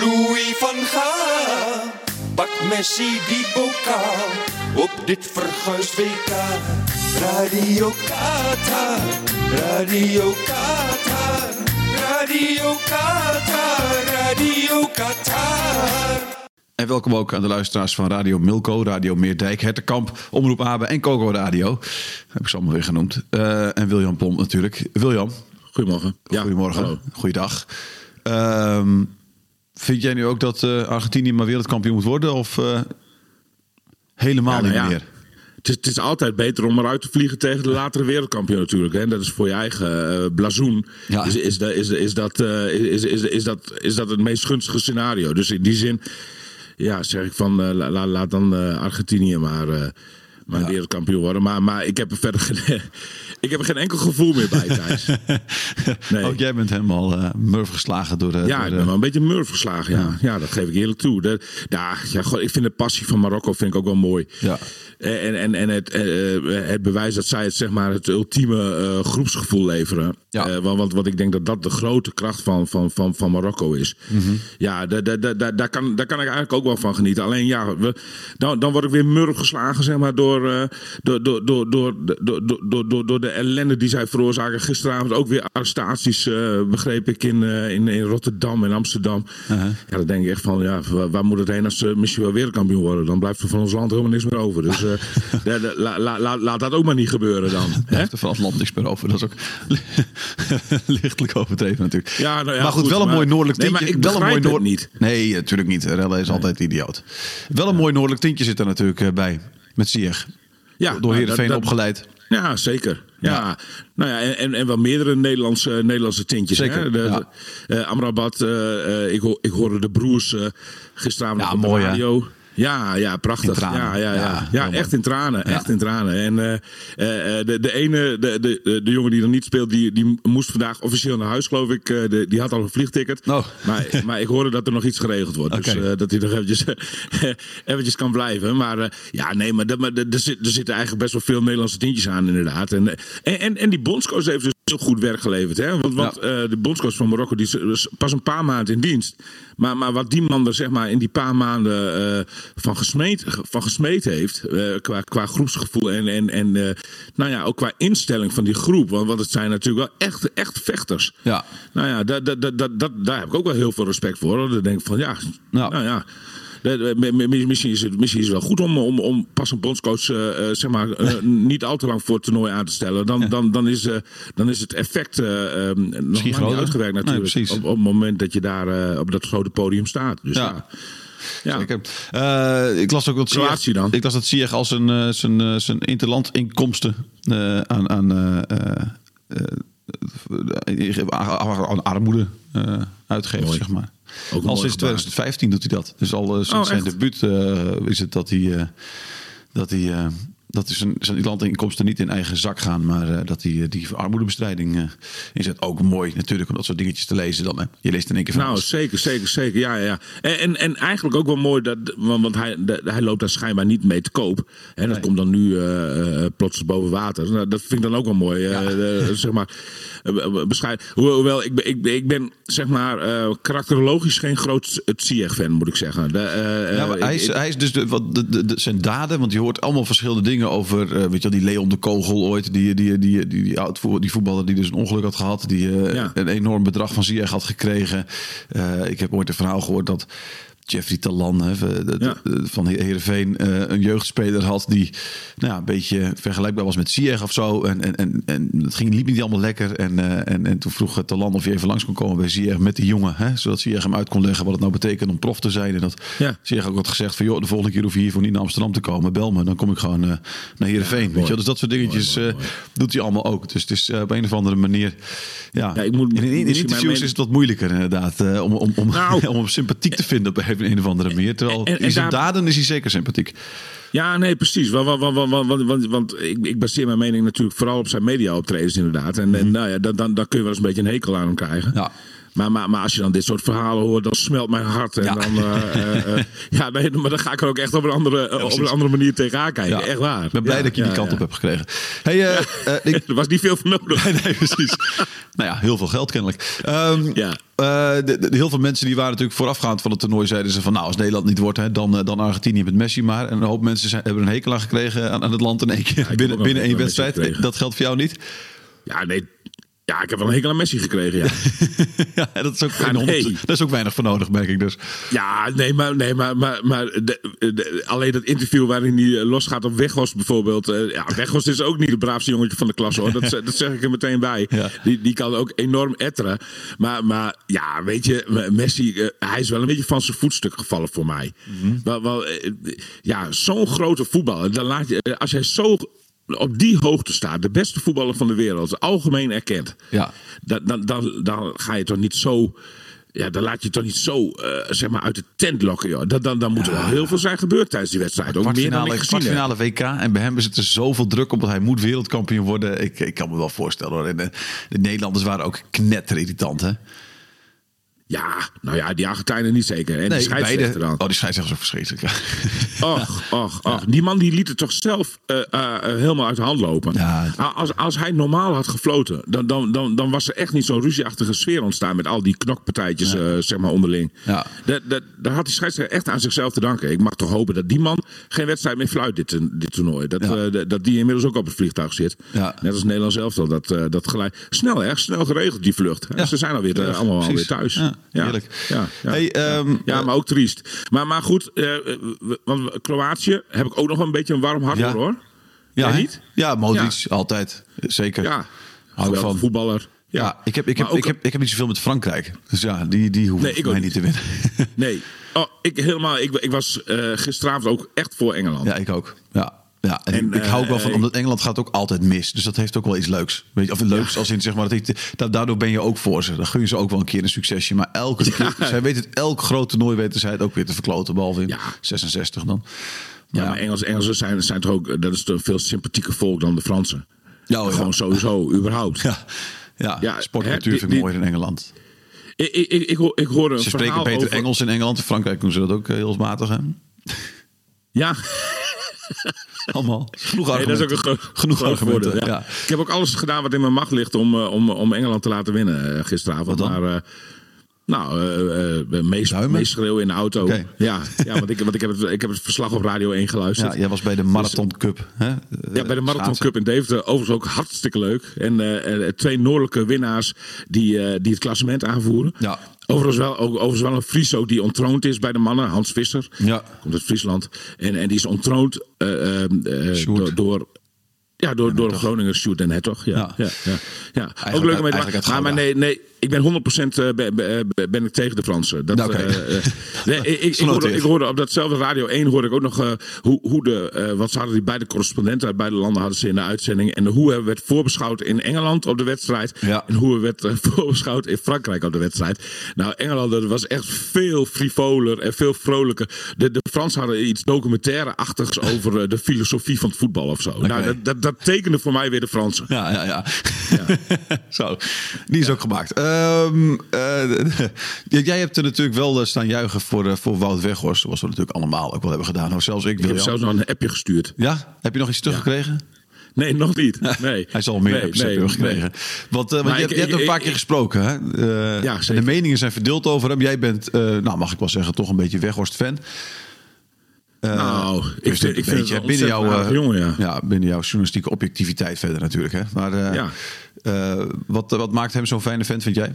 Louis van Gaal. Pak Messi die bokaal op dit verguisd WK. Radio Qatar, Radio Qatar, Radio Qatar, Radio Qatar. En welkom ook aan de luisteraars van Radio Milko, Radio Meerdijk, Hertenkamp, Omroep Abe en Coco Radio. Heb ik ze allemaal weer genoemd. Uh, en William Plom natuurlijk. William. Goedemorgen. Ja, Goedemorgen. Hallo. Goeiedag. Uh, vind jij nu ook dat uh, Argentinië maar wereldkampioen moet worden? Of uh, helemaal ja, nou niet ja. meer? Het is, het is, altijd beter om eruit te vliegen tegen de latere wereldkampioen natuurlijk. Hè. Dat is voor je eigen uh, blazoen. Ja. Is, is, is, is, dat, is, is, is, dat, is dat het meest gunstige scenario. Dus in die zin ja, zeg ik van la, laat dan Argentinië maar, maar wereldkampioen worden. Maar, maar ik heb er verder geen... Ik heb er geen enkel gevoel meer bij, Thijs. Nee. Ook jij bent helemaal uh, murf geslagen door de... Ja, door ik ben wel een beetje murf geslagen, ja. ja. ja dat geef ik eerlijk toe. De, ja, ja, ik vind de passie van Marokko vind ik ook wel mooi. Ja. En, en, en het, uh, het bewijs dat zij het, zeg maar, het ultieme uh, groepsgevoel leveren. Ja. Want, want ik denk dat dat de grote kracht van, van, van, van Marokko is. Mm -hmm. Ja, daar, daar, daar, daar, kan, daar kan ik eigenlijk ook wel van genieten. Alleen ja, we, dan, dan word ik weer murf geslagen zeg maar, door, door, door, door, door, door, door, door, door de ellende die zij veroorzaken. Gisteravond ook weer arrestaties, begreep ik, in, in, in Rotterdam en Amsterdam. -huh. Ja, dan denk ik echt van, ja, waar, waar moet het heen als ze misschien wel wereldkampioen worden? Dan blijft er van ons land helemaal niks meer over. Dus de, de, la, la, la, laat dat ook maar niet gebeuren dan. Blijft er van het land niks meer over. Dat is ook lichtelijk overdreven natuurlijk. Ja, nou ja, maar goed, goed, wel een mooi noordelijk Nee, tintje. maar ik wel een mooi noord... niet. Nee, natuurlijk niet. Relle is altijd idioot. Wel een mooi noordelijk tintje zit er natuurlijk eh, bij. Met Sieg. Ja, Door nou, Heerenveen dat- dat- opgeleid. Ja, zeker. Ja. Nou ja, en, en, en wel meerdere Nederlandse, Nederlandse tintjes. Zeker, Hè? De, ja. de- eh, Amrabat, eh, eh, ik, ho- ik hoorde de broers eh, gisteravond Ja, op de mooi, hè? radio. Ja, ja, prachtig. Ja, ja, ja. Ja, echt in tranen. Echt in tranen. En eh, eh, eh, de, de ene, de, de, de, jongen die er niet speelt, die, die moest vandaag officieel naar huis, geloof ik. De, die had al een vliegticket. Oh. Maar, maar ik hoorde dat er nog iets geregeld wordt. Dus dat hij nog eventjes, eventjes kan blijven. Maar ja, nee, maar, dat- maar er, zit- er zitten eigenlijk best wel veel Nederlandse tintjes aan, inderdaad. En, en, en, en die bondscoach heeft dus heel goed werk geleverd. Hè? Want, want Ja. eh, de bondscoach van Marokko die is pas een paar maanden in dienst. Maar, maar wat die man er zeg maar, in die paar maanden eh, van, gesmeed, van gesmeed heeft, eh, qua, qua groepsgevoel en, en, en nou ja, ook qua instelling van die groep. Want, want het zijn natuurlijk wel echt, echt vechters. Ja. Nou ja, dat, dat, dat, dat, daar heb ik ook wel heel veel respect voor. Dan denk ik van ja, Ja. nou ja. Misschien is, het, misschien is het wel goed om, om, om pas een bondscoach eh, eh, zeg maar, eh, niet al te lang voor het toernooi aan te stellen. Dan, dan, dan, is, dan is het effect eh, eh, nog niet uitgewerkt natuurlijk. op, op het moment dat je daar op dat grote podium staat. Dus Ja. ja. Ja. Zeker. Ik las ook Kroatië Ziyech- dan? Ik las dat Ziyech al zijn, zijn, zijn interlandinkomsten eh, aan, armoede uitgeeft, Mooi. zeg maar. Al sinds gebaar. 2015 doet hij dat. Dus al eh, sinds Oh, zijn debuut eh, is het dat hij, eh, dat hij eh, dat is zijn, zijn landinkomsten niet in eigen zak gaan, maar eh, dat hij eh, die armoedebestrijding eh, inzet. Ook mooi natuurlijk om dat soort dingetjes te lezen dan. Hè. Je leest in één keer van Nou, alles. zeker, zeker, zeker. Ja, ja, ja. En, en, en eigenlijk ook wel mooi, dat, want, want hij, de- hij loopt daar schijnbaar niet mee te koop. En dat komt dan nu eh, plots boven water. Nou, dat vind ik dan ook wel mooi. Ja. zeg maar, bescheiden. Ho- Hoewel, ik ben, ik, ik ben zeg maar karakterologisch geen groot het Ziyech-fan, moet ik zeggen. De, Ja, hij, ik- is, hij is dus de, wat, de, de- zijn daden, want je hoort allemaal verschillende dingen over, eh, weet je wel, die Leon de Kogel ooit, die, die, die, die, die, oud voetbal- die voetballer die dus een ongeluk had gehad, die eh, Ja. een enorm bedrag van Ziyech had gekregen. Eh, ik heb ooit een verhaal gehoord dat Jeffrey Talan hè, van Heerenveen uh, een jeugdspeler had die nou ja, een beetje vergelijkbaar was met Sieg of zo. En, en, en, en het ging, liep niet allemaal lekker. En, uh, en, en toen vroeg Talan of hij even langs kon komen bij Sieg met die jongen. Hè, zodat Sieg hem uit kon leggen wat het nou betekent om prof te zijn. En dat ja. Sieg ook had gezegd van joh, de volgende keer hoef je hiervoor niet naar Amsterdam te komen. Bel me, dan kom ik gewoon uh, naar Heerenveen. Ja, weet je? Dus dat soort dingetjes mooi, mooi, mooi. doet hij allemaal ook. Dus het is op een of andere manier... Ja, ja ik moet, in, in, in interviews is het wat moeilijker inderdaad. om, om, om, nou, om hem sympathiek te vinden op een, een of andere manier. Terwijl en, en, in zijn daar... daden is hij zeker sympathiek. Ja, nee, precies. Want, want, ik, ik, baseer mijn mening natuurlijk vooral op zijn media-optredens inderdaad. En, en mhm. nou ja, dan, dan, dan kun je wel eens een beetje een hekel aan hem krijgen. Ja. Maar, maar, maar als je dan dit soort verhalen hoort, dan smelt mijn hart. En ja. dan, uh, uh, ja, nee, maar dan ga ik er ook echt op een andere, ja, op een andere manier tegenaan kijken. Echt waar. Ik ben blij dat je die kant op hebt gekregen. Hey, ik... er was niet veel voor nodig. nee, nee, precies. nou ja, heel veel geld kennelijk. Um, ja. De, de, heel veel mensen die waren natuurlijk voorafgaand van het toernooi zeiden ze van nou als Nederland niet wordt hè, dan, dan Argentinië met Messi maar en een hoop mensen zijn, hebben een hekel aan gekregen aan, aan het land in één keer binnen, binnen één wedstrijd. Dat geldt voor jou niet? Ja, nee, ja, ik heb wel een hekel aan Messi gekregen, ja. ja, dat is ook, ja, nee. dat is ook weinig voor nodig, merk ik dus. Ja, nee, maar, nee, maar, maar, maar de, alleen dat interview waarin hij eh, losgaat op Weghorst bijvoorbeeld. Uh, ja, Weghorst is ook niet het braafste jongetje van de klas, hoor. Dat, dat zeg ik er meteen bij. Ja. Die, die kan ook enorm etteren. Maar, maar ja, weet je, Messi, uh, hij is wel een beetje van zijn voetstuk gevallen voor mij. Mm -hmm. wel, wel, ja, zo'n grote voetballer. Dan laat je, als jij zo op die hoogte staat, de beste voetballer van de wereld, algemeen erkend. Ja. Dan, dan, dan, dan ga je toch niet zo. Ja, dan laat je toch niet zo uh, zeg maar uit de tent lokken. Joh. Dan, dan, dan moet er wel heel veel zijn gebeurd tijdens die wedstrijd. Ook meer dan ik kwartfinale WK. En bij hem zit er zoveel druk op, want hij moet wereldkampioen worden. Ik, ik kan me wel voorstellen hoor. En de, de Nederlanders waren ook knetterirritant hè. Ja, nou ja, die Argentijnen niet zeker. En nee, die scheidsrechter dan. Oh, die scheidsrechter is zo verschrikkelijk. Och, och, och. Die man die liet het toch zelf uh, uh, helemaal uit de hand lopen. Ja. Als, als hij normaal had gefloten, dan, dan, dan, dan was er echt niet zo'n ruzieachtige sfeer ontstaan met al die knokpartijtjes, ja. uh, zeg maar, onderling. Ja. Dat, dat, daar had die scheidsrechter echt aan zichzelf te danken. Ik mag toch hopen dat die man geen wedstrijd meer fluit, dit, dit toernooi. Dat, dat die inmiddels ook op het vliegtuig zit. Net als Nederland zelf dat, dat gelijk. Snel, erg snel geregeld, die vlucht. Ze zijn alweer, allemaal alweer thuis. Ja, heerlijk. Ja, ja, hey, um, ja, maar ook triest. Maar, maar goed, uh, want Kroatië heb ik ook nog een beetje een warm hart voor hoor. Ja, niet? Ja, Modric, altijd. Zeker. Ja, hou van voetballer. Ja, ja, ik, heb, ik, heb, ik, heb, ik heb niet zoveel met Frankrijk. Dus ja, die, die hoeven nee, mij niet te winnen. nee. Oh, ik, helemaal, ik, ik was uh, gisteravond ook echt voor Engeland. Ja, ik ook. Ja. Ja, en, ik hou ook wel van, eh, omdat Engeland gaat ook altijd mis. Dus dat heeft ook wel iets leuks. Weet je, of leuks als in zeg maar, dat, daardoor ben je ook voor ze. Dan gun je ze ook wel een keer een succesje. Maar elke keer, zij weten het, elk groot toernooi weten zij het ook weer te verkloten. Behalve in 66 dan. Maar ja, maar Engels, Engelsen zijn, zijn toch ook, dat is een veel sympathieke volk dan de Fransen. Ja, oh, Gewoon sowieso, überhaupt. Ja, ja, ja sportcultuur vind ik mooier in Engeland. Ik, ik, ik, ik, hoor, ik hoor een Ze spreken beter over... Engels in Engeland. In Frankrijk doen ze dat ook heel matig. Hè? Ja. Allemaal. Genoeg argumenten. Nee, dat is ook een genoeg argumenten. Ja. Ja. Ik heb ook alles gedaan wat in mijn macht ligt om, uh, om, om Engeland te laten winnen uh, gisteravond. Maar uh, nou, uh, meest, meest schreeuwen in de auto. Okay. Ja, ja want, ik, want ik, heb het, ik heb het verslag op Radio 1 geluisterd. Ja, jij was bij de Marathon Cup. Hè? Ja, bij de Marathon Cup in Deventer. Overigens ook hartstikke leuk. En uh, twee noordelijke winnaars die, uh, die het klassement aanvoeren. Ja. Overigens wel, ook, overigens wel een Fries ook die ontroond is bij de mannen. Hans Visser. Ja. Komt uit Friesland. En, en die is ontroond uh, door, door ja, door, door Groningen Shoot en het toch? Ja, ja. ja, ja. Ook leuk om mee te maken. Maar, nee, nee, ik ben 100% uh, ben, ben ik tegen de Fransen. Dat, okay. uh, nee, ik, ik, hoorde, ik, hoorde, op datzelfde Radio 1 hoorde ik ook nog uh, hoe, hoe de, wat ze hadden die beide correspondenten uit beide landen hadden ze in de uitzending. En hoe er werd voorbeschouwd in Engeland op de wedstrijd. Ja. En hoe er werd voorbeschouwd in Frankrijk op de wedstrijd. Nou, Engeland dat was echt veel frivoler en veel vrolijker. De, de Fransen hadden iets documentaire-achtigs over de filosofie van het voetbal of zo. Okay. Nou, dat, dat, dat tekende voor mij weer de Fransen. Ja, ja, ja. ja. zo, die is ook gemaakt. Um, uh, jij hebt er natuurlijk wel eh, staan juichen voor, uh, voor Wout Weghorst. Zoals we natuurlijk allemaal ook wel hebben gedaan. Nou, zelfs ik. Ik heb zelfs nog een appje gestuurd. Ja? Heb je nog iets teruggekregen? Nee, nog niet. Nee. Hij zal meer nee, teruggekregen. Nee. Want, uh, want je, ik, je, hebt ik, een paar keer gesproken. Hè? Uh, ja, de meningen zijn verdeeld over hem. Jij bent, uh, nou mag ik wel zeggen, toch een beetje Weghorst-fan. Uh, nou, ik, vind, ik vind het binnen jouw, jongen, ja. ja. binnen jouw journalistieke objectiviteit verder natuurlijk. Hè? Maar uh, ja. wat, wat maakt hem zo'n fijne vent, vind jij?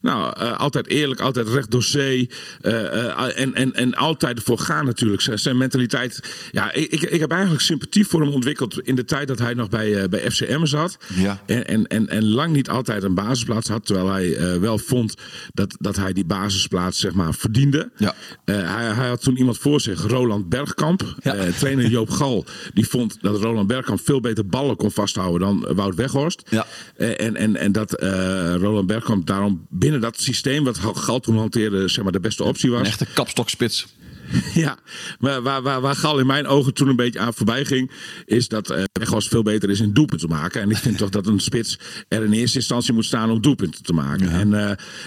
Nou, uh, altijd eerlijk, altijd recht door zee. Uh, uh, en, en, en altijd ervoor gaan natuurlijk. Zijn mentaliteit. Ja, ik, ik heb eigenlijk sympathie voor hem ontwikkeld in de tijd dat hij nog bij, bij FCM zat. Ja. En, en, en, en lang niet altijd een basisplaats had. Terwijl hij wel vond dat, dat hij die basisplaats zeg maar verdiende. Ja. hij, hij had toen iemand voor zich, Roland Bergkamp. Ja. trainer Joop Gal. Die vond dat Roland Bergkamp veel beter ballen kon vasthouden dan Wout Weghorst. Ja. en, en, en dat Roland Bergkamp daarom binnen binnen dat systeem wat Gal toen hanteerde, zeg maar, de beste optie was. Een echte kapstokspits. Ja, maar waar, waar, waar Gal in mijn ogen toen een beetje aan voorbij ging, is dat uh, Weghorst veel beter is in doelpunten te maken. En ik vind toch dat een spits er in eerste instantie moet staan om doelpunten te maken. Ja. En,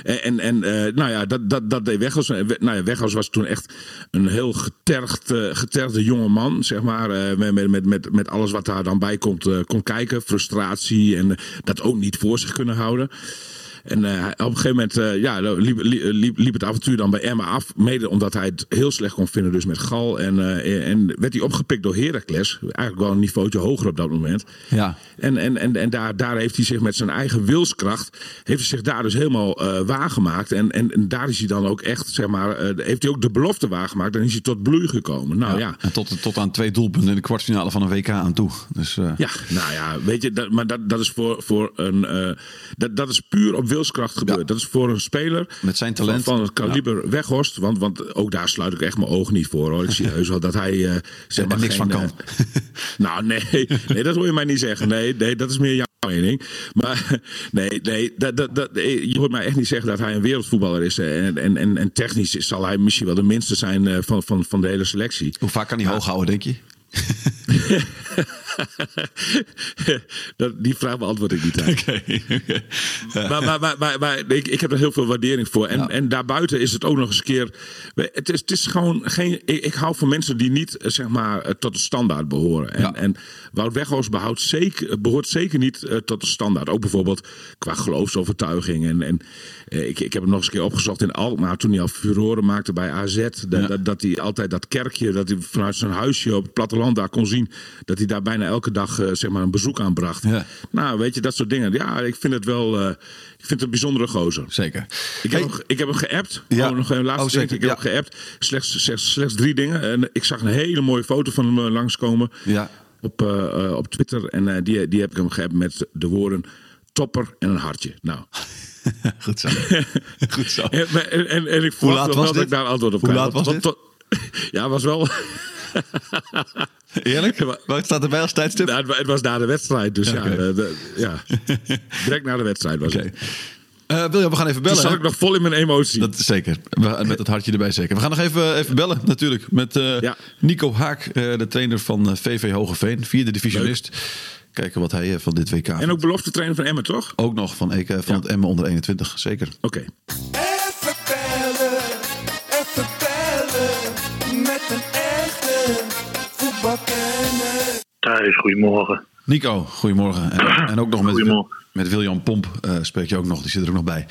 uh, en, en uh, nou ja, dat, dat, dat deed Weghorst. Nou ja, Weghorst was toen echt een heel getergd, getergde jonge man, zeg maar. met, met, met, met alles wat daar dan bij komt, kon kijken. Frustratie en dat ook niet voor zich kunnen houden. En uh, op een gegeven moment uh, ja, liep, liep, liep, het avontuur dan bij Emma af. Mede omdat hij het heel slecht kon vinden dus met Gal. En, uh, en werd hij opgepikt door Heracles. Eigenlijk wel een niveautje hoger op dat moment. Ja. En, en, en, en daar, daar heeft hij zich met zijn eigen wilskracht... heeft hij zich daar dus helemaal waargemaakt. En, en, en, daar is hij dan ook echt, zeg maar... heeft hij ook de belofte waargemaakt. En is hij tot bloei gekomen. Nou ja. ja. En tot, tot aan twee doelpunten in de kwartfinale van een WK aan toe. Dus, Ja, nou ja, weet je... Dat, maar dat, dat is voor, voor een... dat, dat is puur op wilskracht gebeurt. Ja. Dat is voor een speler met zijn talent van, van het kaliber ja. Weghorst. Want, want ook daar sluit ik echt mijn ogen niet voor. Hoor. Ik zie heus wel dat hij uh, zeg maar niks geen, van kan. Uh, nou nee, nee, dat hoor je mij niet zeggen. Nee, nee dat is meer jouw mening. Maar nee, nee dat, dat, dat, je hoort mij echt niet zeggen dat hij een wereldvoetballer is. En, en, en, en technisch zal hij misschien wel de minste zijn van, van, van de hele selectie. Hoe vaak kan hij hoog houden, denk je? die vraag beantwoord ik niet. Okay, maar, maar, maar, maar, maar ik, ik, heb er heel veel waardering voor. En, Ja. en daarbuiten is het ook nog eens een keer. Het is, het is gewoon geen. Ik, ik hou van mensen die niet eh, zeg maar eh, tot de standaard behoren. En, Ja. en Wout Weghorst behoudt zeker, behoort zeker niet eh, tot de standaard. Ook bijvoorbeeld qua geloofsovertuiging. En, en eh, ik, ik heb hem nog eens een keer opgezocht in Alkmaar. Toen hij al furoren maakte bij AZ. Dat, Ja. dat, dat hij altijd dat kerkje. Dat hij vanuit zijn huisje op het platteland daar kon zien. Dat hij daar bijna elke dag eh, zeg maar een bezoek aan bracht. Ja. Nou, weet je, dat soort dingen. Ja, ik vind het wel. eh, ik vind het een bijzondere gozer. Zeker. Ik heb, Hey, hem, ik heb hem geappt. Ja. Oh, nog een laatste Oh, Ik heb hem geappt. Slechts, slechts, slechts drie dingen. En ik zag een hele mooie foto van hem eh, langskomen Ja. op, op Twitter. En die, die heb ik hem geappt met de woorden topper en een hartje. Nou, Goed zo. Goed zo. en, en, en, en ik voel wel dat ik daar antwoord op Hoe laat was dit? Ja, was wel. Eerlijk? Wat staat erbij als tijdstip? Nou, het wa- het was na de wedstrijd. Dus ja, Oké. de- de- ja. direct na de wedstrijd was Oké. het. Eh, William, we gaan even Toen bellen. zat ik nog vol in mijn emotie. Dat zeker. We- Met het hartje erbij zeker. We gaan nog even, even bellen natuurlijk. Met eh, Ja. Nico Haak, eh, de trainer van eh, VV Hogeveen. Vierde divisionist. Kijken wat hij eh, van dit WK En vindt. ook belofte trainer van Emmen, toch? Ook nog van, EK, van Ja. het Emmen onder 21. Zeker. Oké. Goedemorgen. Nico, goedemorgen. En, en ook nog met, met William Pomp eh, spreek je ook nog. Die zit er ook nog bij.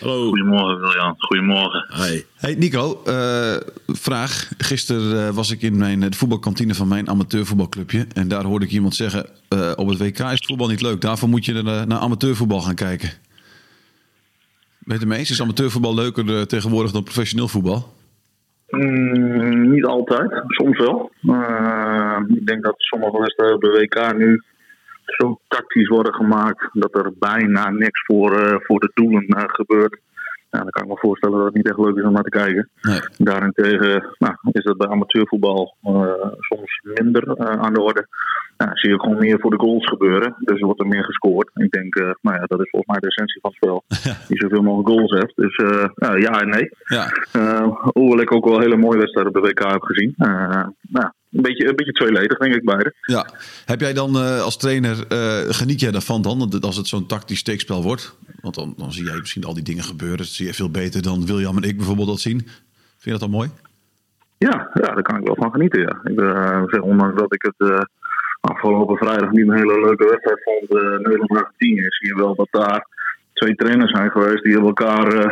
Hallo. Goedemorgen, Wiljan. Goedemorgen. Hi. Hey Nico, eh, vraag. Gisteren eh, was ik in mijn, de voetbalkantine van mijn amateurvoetbalclubje. En daar hoorde ik iemand zeggen: eh, op het WK is het voetbal niet leuk. Daarvoor moet je naar, naar amateurvoetbal gaan kijken. Ben je het ermee eens? Is amateurvoetbal leuker tegenwoordig dan professioneel voetbal? Mm, niet altijd, soms wel. Eh, ik denk dat sommige wedstrijden de WK nu zo tactisch worden gemaakt dat er bijna niks voor, eh, voor de doelen eh, gebeurt. Ja, dan kan ik me voorstellen dat het niet echt leuk is om naar te kijken. Nee. Daarentegen nou, is dat bij amateurvoetbal eh, soms minder eh, aan de orde. Ja, zie je gewoon meer voor de goals gebeuren. Dus wordt er meer gescoord. Ik denk, eh, nou ja, dat is volgens mij de essentie van het spel. Die zoveel mogelijk goals heeft. Dus ja, ja en nee. Ja, hoewel ik ook wel hele mooie wedstrijden op de WK heb gezien. Nou, een beetje, een beetje tweeledig, denk ik, beide. ja. Heb jij dan eh, als trainer, eh, geniet jij daarvan dan? Als het zo'n tactisch steekspel wordt? Want dan, dan zie jij misschien al die dingen gebeuren. Dat zie je veel beter dan William en ik bijvoorbeeld dat zien. Vind je dat dan mooi? Ja, ja, daar kan ik wel van genieten. Ja. Ik eh, zeg, ondanks dat ik het afgelopen vrijdag niet een hele leuke wedstrijd vond, Nederland-Argentinië, zie je wel dat daar twee trainers zijn geweest die elkaar eh,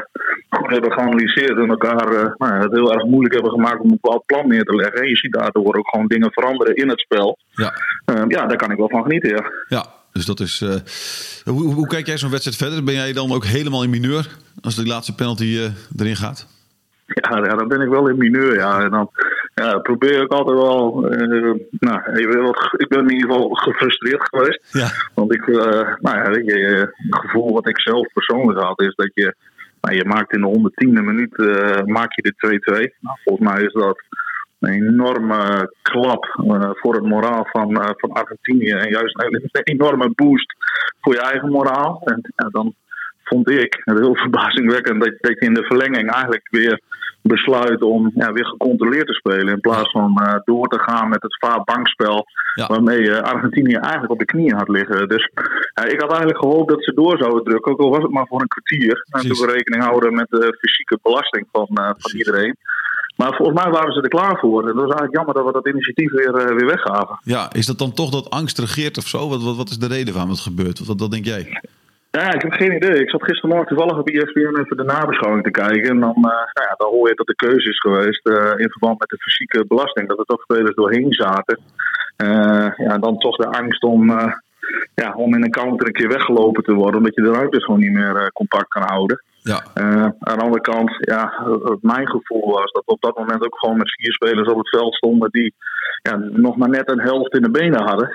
goed hebben geanalyseerd en elkaar eh, nou ja, het heel erg moeilijk hebben gemaakt om een bepaald plan neer te leggen. En je ziet daardoor ook gewoon dingen veranderen in het spel. Ja. Eh, ja, daar kan ik wel van genieten, ja. Ja. dus dat is. hoe, hoe kijk jij zo'n wedstrijd verder? Ben jij dan ook helemaal in mineur als die laatste penalty erin gaat? Ja, ja, dan ben ik wel in mineur, ja. En dan ja, probeer ik altijd wel. Uh, nou, ik ben in ieder geval gefrustreerd geweest. Ja. Want ik, uh, nou ja, weet je, het gevoel wat ik zelf persoonlijk had, is dat je. Nou, je maakt in de 110e minuut uh, maak je de 2-2. Nou, volgens mij is dat een enorme klap voor het moraal van, van Argentinië. En juist een enorme boost voor je eigen moraal. En dan vond ik heel verbazingwekkend dat, dat je in de verlenging eigenlijk weer besluit om ja, weer gecontroleerd te spelen. In plaats van uh, door te gaan met het vaar bankspel. Waarmee uh, Argentinië eigenlijk op de knieën had liggen. Dus uh, ik had eigenlijk gehoopt dat ze door zouden drukken. Ook al was het maar voor een kwartier. En toen we rekening houden met de fysieke belasting van, van iedereen. Maar volgens mij waren ze er klaar voor. Het was eigenlijk jammer dat we dat initiatief weer, weer weggaven. Ja, is dat dan toch dat angst regeert of zo? Wat, wat, wat is de reden waarom het gebeurt? Wat, wat denk jij? Ja, ik heb geen idee. Ik zat gistermorgen toevallig op ESPN even de nabeschouwing te kijken. En dan, uh, nou ja, dan hoor je dat de keuze is geweest uh, in verband met de fysieke belasting. Dat er toch spelers doorheen zaten. Uh, ja, dan toch de angst om, ja, om in een counter een keer weggelopen te worden. Omdat je de ruimte gewoon niet meer compact kan houden. Ja. aan de andere kant, ja, mijn gevoel was dat we op dat moment ook gewoon met vier spelers op het veld stonden die ja, nog maar net een helft in de benen hadden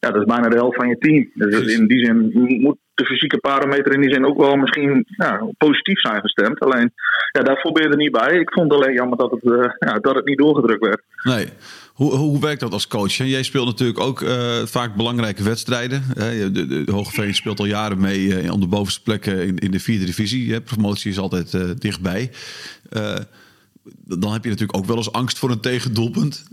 ja, dat is bijna de helft van je team. Dus in die zin moet de fysieke parameter in die zin ook wel misschien ja, positief zijn gestemd. Alleen, ja, daar ben je er niet bij. Ik vond alleen jammer dat het, uh, ja, dat het niet doorgedrukt werd. Nee. Hoe, hoe werkt dat als coach? Jij speelt natuurlijk ook uh, vaak belangrijke wedstrijden. De, de, de Hogeveen speelt al jaren mee uh, om de bovenste plekken in, in de vierde divisie. Promotie is altijd dichtbij. dan heb je natuurlijk ook wel eens angst voor een tegendoelpunt.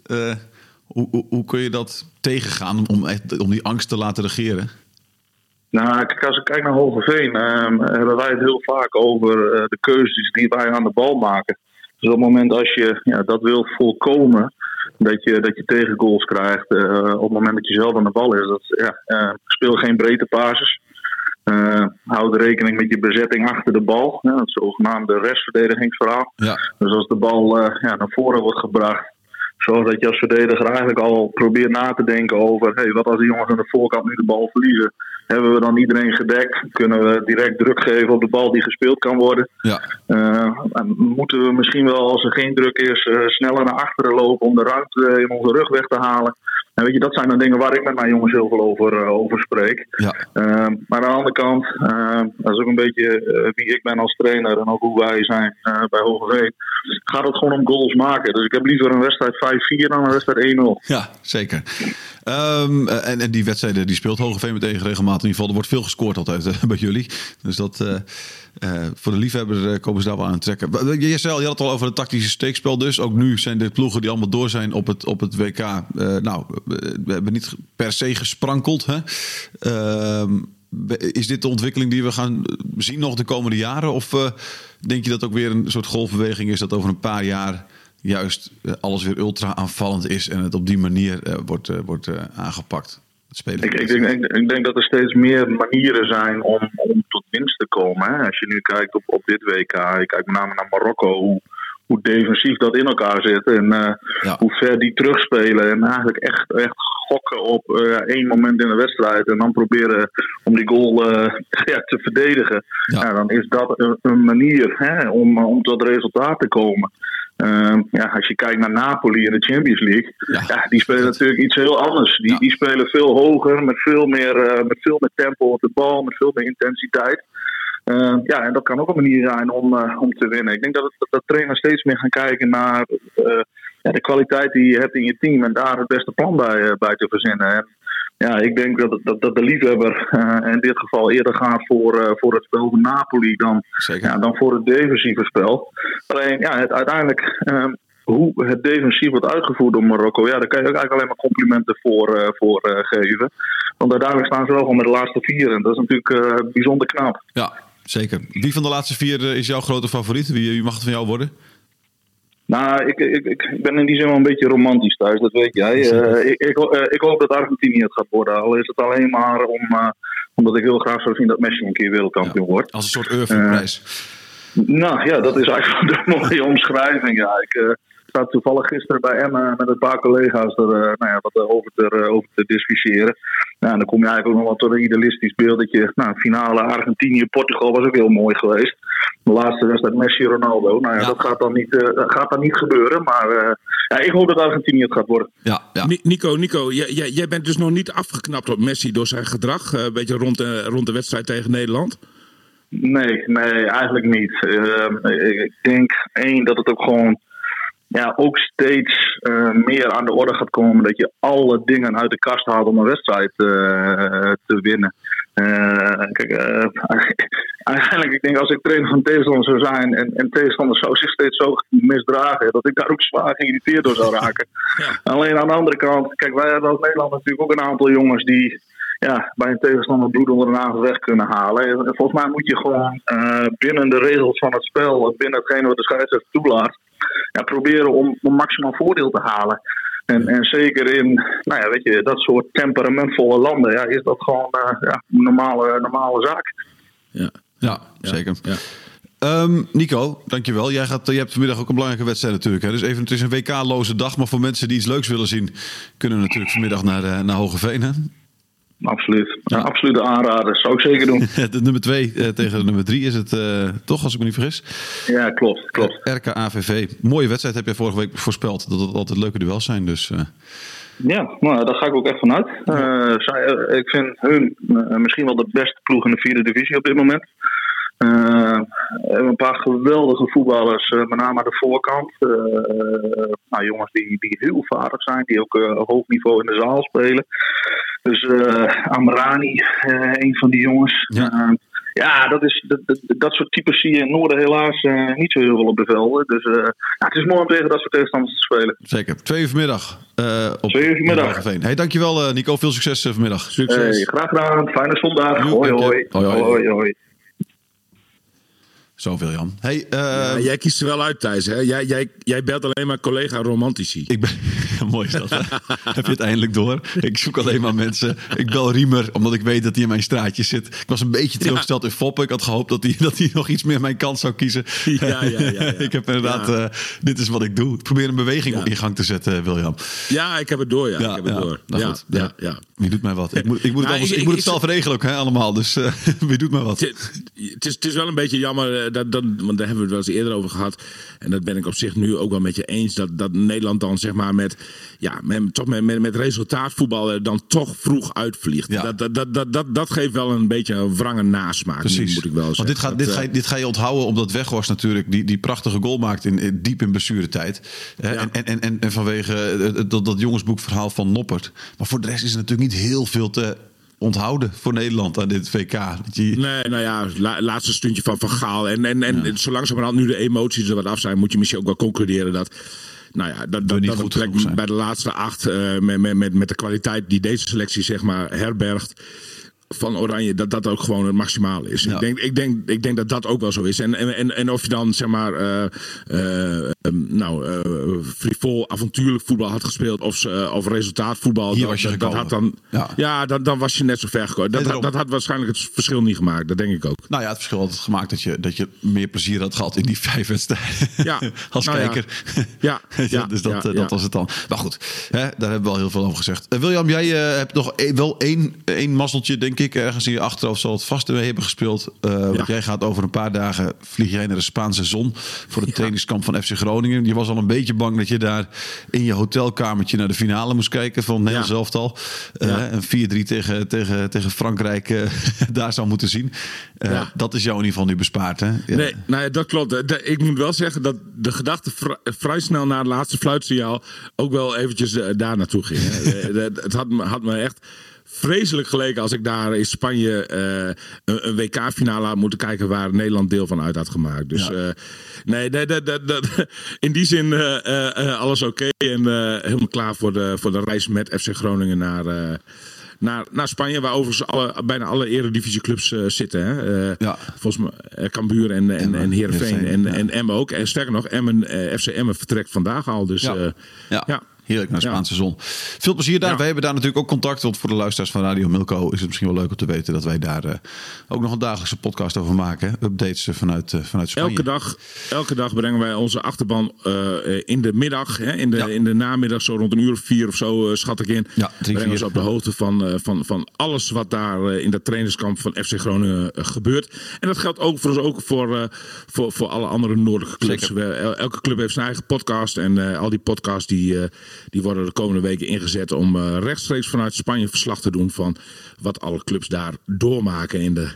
Hoe, hoe, hoe, kun je dat tegengaan om, echt, om die angst te laten regeren? Nou, als ik kijk naar Hogeveen, uh, hebben wij het heel vaak over uh, de keuzes die wij aan de bal maken. Dus op het moment als je ja, dat wilt voorkomen, dat je, dat je tegengoals krijgt, uh, op het moment dat je zelf aan de bal is, dat, ja, speel geen breedte pases. houd rekening met je bezetting achter de bal, het zogenaamde restverdedigingsverhaal. Ja. Dus als de bal ja, naar voren wordt gebracht, Zoals dat je als verdediger eigenlijk al probeert na te denken over: hey, wat als de jongens aan de voorkant nu de bal verliezen? Hebben we dan iedereen gedekt? Kunnen we direct druk geven op de bal die gespeeld kan worden? Ja. Uh, moeten we misschien wel, als er geen druk is, uh, sneller naar achteren lopen om de ruimte in onze rug weg te halen? En weet je, dat zijn dan dingen waar ik met mijn jongens heel veel over, uh, over spreek. Ja. Uh, maar aan de andere kant, uh, dat is ook een beetje wie ik ben als trainer en ook hoe wij zijn bij Hogeveen. Gaat het gewoon om goals maken. Dus ik heb liever een wedstrijd 5-4 dan een wedstrijd 1-0. Ja, zeker. Um, en, en, die wedstrijden die speelt Hogeveen meteen regelmatig. In ieder geval, er wordt veel gescoord altijd bij jullie. Dus dat uh, voor de liefhebber komen ze daar wel aan trekken. Je, had het al over het tactische steekspel dus. Ook nu zijn de ploegen die allemaal door zijn op het, op het WK. Eh, nou, we hebben niet per se gesprankeld. Hè? Ehm, is dit de ontwikkeling die we gaan zien nog de komende jaren? Of denk je dat ook weer een soort golfbeweging is dat over een paar jaar juist alles weer ultra aanvallend is en het op die manier wordt, wordt aangepakt? Ik, ik, denk, ik, denk, dat er steeds meer manieren zijn om, om tot winst te komen. Hè. Als je nu kijkt op, op dit WK, ik kijk met name naar Marokko, hoe, hoe defensief dat in elkaar zit en uh, hoe ver die terugspelen. En eigenlijk echt, echt gokken op uh, één moment in de wedstrijd en dan proberen om die goal uh, ja, te verdedigen. Ja. dan is dat een, een manier hè, om, om tot resultaat te komen. Uh, ja, als je kijkt naar Napoli in de Champions League, ja. die spelen natuurlijk iets heel anders. Die, die spelen veel hoger, met veel, meer, uh, met veel meer tempo op de bal, met veel meer intensiteit. Uh, ja, en dat kan ook een manier zijn om, uh, om te winnen. Ik denk dat, het, dat trainers steeds meer gaan kijken naar ja, de kwaliteit die je hebt in je team en daar het beste plan bij, bij te verzinnen. En ja, ik denk dat, dat, dat de liefhebber uh, in dit geval eerder gaat voor, uh, voor het spel van Napoli dan, ja, dan voor het defensieve spel. Alleen ja, het, uiteindelijk uh, hoe het defensief wordt uitgevoerd door Marokko, ja, daar kan je ook eigenlijk alleen maar complimenten voor, uh, voor geven. Want uiteindelijk staan ze wel gewoon met de laatste vier en dat is natuurlijk bijzonder knap. Ja, zeker. Wie van de laatste vier is jouw grote favoriet? Wie, wie mag het van jou worden? Nou, ik, ik, ik ben in die zin wel een beetje romantisch thuis, dat weet jij. Uh, ik, ik, uh, ik, hoop dat Argentinië het gaat worden. Al is het alleen maar om, uh, omdat ik heel graag zou zien dat Messi een keer wereldkampioen ja, wordt. Als een soort Eurofprijs. nou ja, dat is eigenlijk de mooie omschrijving. Ja. Ik, zat toevallig gisteren bij Emma met een paar collega's er nou ja, wat over, te, over te discussiëren. Ja, en dan kom je eigenlijk ook nog wat tot een idealistisch beeldetje. Nou, finale Argentinië-Portugal was ook heel mooi geweest. De laatste wedstrijd Messi-Ronaldo. Nou ja, dat gaat dan niet, uh, gaat dan niet gebeuren. Maar uh, ja, ik hoop dat Argentinië het gaat worden. Ja, ja. Nico, Nico jij, jij bent dus nog niet afgeknapt op Messi door zijn gedrag. een beetje rond de, rond de wedstrijd tegen Nederland. Nee, nee, eigenlijk niet. ik denk één dat het ook gewoon ja, ook steeds uh, meer aan de orde gaat komen dat je alle dingen uit de kast haalt om een wedstrijd uh, te winnen. Uh, kijk, eigenlijk, ik denk als ik trainer van tegenstander zou zijn en, en tegenstander zou zich steeds zo misdragen, dat ik daar ook zwaar geïrriteerd door zou raken. Ja. Alleen aan de andere kant, kijk, wij hebben als Nederland natuurlijk ook een aantal jongens die ja, bij een tegenstander bloed onder de nagel weg kunnen halen. En volgens mij moet je gewoon binnen de regels van het spel, binnen hetgeen wat de scheidsrechter toelaat, ja, proberen om, om maximaal voordeel te halen. En, en zeker in nou ja, weet je, dat soort temperamentvolle landen ja, is dat gewoon uh, ja, een normale, normale zaak. Ja, ja zeker. Ja. Um, Nico, dankjewel. Jij gaat, je hebt vanmiddag ook een belangrijke wedstrijd natuurlijk. Hè? Dus even, het is een WK-loze dag. Maar voor mensen die iets leuks willen zien, kunnen we natuurlijk vanmiddag naar, naar Hogeveen. Hè? Absoluut. Ja. Absolute aanrader. Zou ik zeker doen. de nummer 2 uh, tegen de nummer 3 is het uh, toch, als ik me niet vergis? Ja, klopt. klopt. Uh, RKAVV. Mooie wedstrijd heb je vorige week voorspeld. Dat het altijd leuke duels zijn. Dus, Ja, nou, daar ga ik ook echt vanuit. Zij, ik vind hun misschien wel de beste ploeg in de vierde divisie op dit moment. Uh, een paar geweldige voetballers, uh, met name aan de voorkant. Uh, nou, jongens die, die heel vaardig zijn, die ook hoog niveau in de zaal spelen. Dus Amrani, een van die jongens. Ja. ja, dat, is, dat, dat, soort types zie je in Noorden helaas niet zo heel veel op de velden. Dus ja, het is mooi om tegen dat soort tegenstanders te spelen. Zeker. Twee uur vanmiddag. op Twee uur vanmiddag. Hey, dankjewel Nico. Veel succes vanmiddag. Succes. Hey, graag gedaan. Fijne zondag. hoi, hoi. hoi, hoi. hoi, hoi. Zo, Jan. Hey, uh, ja, jij kiest er wel uit, Thijs. Hè? Jij, jij, jij belt alleen maar collega romantici. Ik ben... Mooi is dat. Heb je het eindelijk door? Ik zoek alleen maar mensen. Ik bel Riemer, omdat ik weet dat hij in mijn straatje zit. Ik was een beetje teleurgesteld ja. in Foppen. Ik had gehoopt dat hij, dat hij nog iets meer mijn kant zou kiezen. Ja, ja, ja. ja, ik heb inderdaad... Uh, dit is wat ik doe. Ik probeer een beweging op in gang te zetten, William. Ja, ik heb het door. Ja, ik heb het door. Nou, goed. Ja, ja. Wie doet mij wat? Ik moet, ik moet, nou, het, ik, ik, moet het zelf regelen ook, hè, allemaal. Dus uh, wie doet mij wat? Het is, het is wel een beetje jammer... Dat, dat, want daar hebben we het wel eens eerder over gehad. En dat ben ik op zich nu ook wel met je eens. Dat, dat Nederland dan zeg maar met, ja, met, toch met, met, met resultaatvoetbal dan toch vroeg uitvliegt. Ja. Dat, dat, dat, dat, dat, geeft wel een beetje een wrange nasmaak. Precies. Moet ik wel zeggen. Want dit, gaat, dit, ga je, dit ga je onthouden omdat Weghorst natuurlijk die, die prachtige goal maakt in, diep in blessuretijd. Ja. En, en, en, en vanwege dat, dat jongensboekverhaal van Noppert. Maar voor de rest is er natuurlijk niet heel veel te onthouden voor Nederland aan dit VK. Nee, nou ja, laatste stuntje van Van Gaal. En, en, en ja. zo langzamerhand nu de emoties er wat af zijn, moet je misschien ook wel concluderen dat. Nou ja, dat, dat, dat het bij de laatste acht, uh, met, met, met de kwaliteit die deze selectie zeg maar herbergt van Oranje dat dat ook gewoon het maximale is. Ik, denk, ik, denk, ik denk dat dat ook wel zo is. En, en, en of je dan zeg maar uh, uh, nou, uh, frivol avontuurlijk voetbal had gespeeld of, of resultaatvoetbal. Hier was je dat, dat had dan, ja, ja dan, dan was je net zo ver gekomen. Dat, dat, dat, had waarschijnlijk het verschil niet gemaakt. Dat denk ik ook. Nou ja, het verschil had het gemaakt dat je, dat je meer plezier had gehad in die vijf wedstrijden. Ja, als nou kijker. Ja, ja, dus dat, dat was het dan. Maar goed, hè, daar hebben we al heel veel over gezegd. William, jij hebt nog e- wel één, één mazzeltje, denk ik, ergens in je achterhoofd zal het vast mee hebben gespeeld. Uh, ja. Want jij gaat over een paar dagen vlieg jij naar de Spaanse zon voor het ja. trainingskamp van FC Groningen. Je was al een beetje bang dat je daar in je hotelkamertje naar de finale moest kijken van Nederland zelf al. Uh, een 4-3 tegen, tegen, tegen Frankrijk uh, daar zou moeten zien. Dat is jou in ieder geval nu bespaard, hè? Nee, nou ja, dat klopt. Ik moet wel zeggen dat de gedachte vrij snel na het laatste fluitsignaal ook wel eventjes daar naartoe ging. het had, had me echt vreselijk geleken als ik daar in Spanje uh, een, een WK-finale had moeten kijken waar Nederland deel van uit had gemaakt. Dus ja. uh, nee, nee dat, dat, dat, in die zin uh, alles oké okay en helemaal klaar voor de, voor de reis met FC Groningen naar naar, naar Spanje, waar overigens alle, bijna alle eredivisieclubs uh, zitten. Hè? Uh, ja. Volgens mij uh, Cambuur en, en, en Heerenveen en, ja. en Emmen ook. En sterker nog, Emmen, FC Emmen vertrekt vandaag al. Dus ja. ja. Heerlijk naar de Spaanse zon. Veel plezier daar. Ja. Wij hebben daar natuurlijk ook contact. Want voor de luisteraars van Radio Milko is het misschien wel leuk om te weten dat wij daar eh, ook nog een dagelijkse podcast over maken. Updates eh, vanuit, eh, vanuit Spanje. Elke dag, elke dag brengen wij onze achterban in de middag, hè, in, de, Ja. in de namiddag, zo rond een uur of vier of zo, schat ik in. Ja, drie, brengen we vier, ze op de hoogte van, van, van alles wat daar in dat trainingskamp van FC Groningen gebeurt. En dat geldt ook voor ons ook voor, voor, voor alle andere noordelijke clubs. We- elke club heeft zijn eigen podcast. En al die podcasts die, die worden de komende weken ingezet om eh, rechtstreeks vanuit Spanje verslag te doen van wat alle clubs daar doormaken in de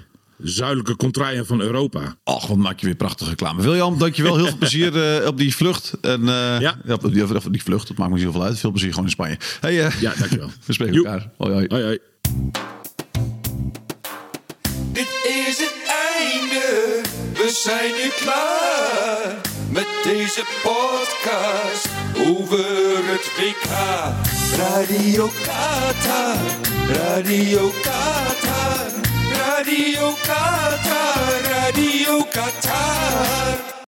zuidelijke contraien van Europa. Och, wat maak je weer prachtige reclame. William, dankjewel. Heel veel plezier eh, op die vlucht. En, eh, Ja. op, die, op die vlucht, dat maakt me niet zoveel uit. Veel plezier gewoon in Spanje. Hey, eh, Ja, dankjewel. We spreken Joep. elkaar. Hoi, hoi. Hoi, hoi. Dit is het einde, we zijn nu klaar deze podcast over het WK. Radio Qatar, Radio Qatar, Radio Qatar, Radio Qatar.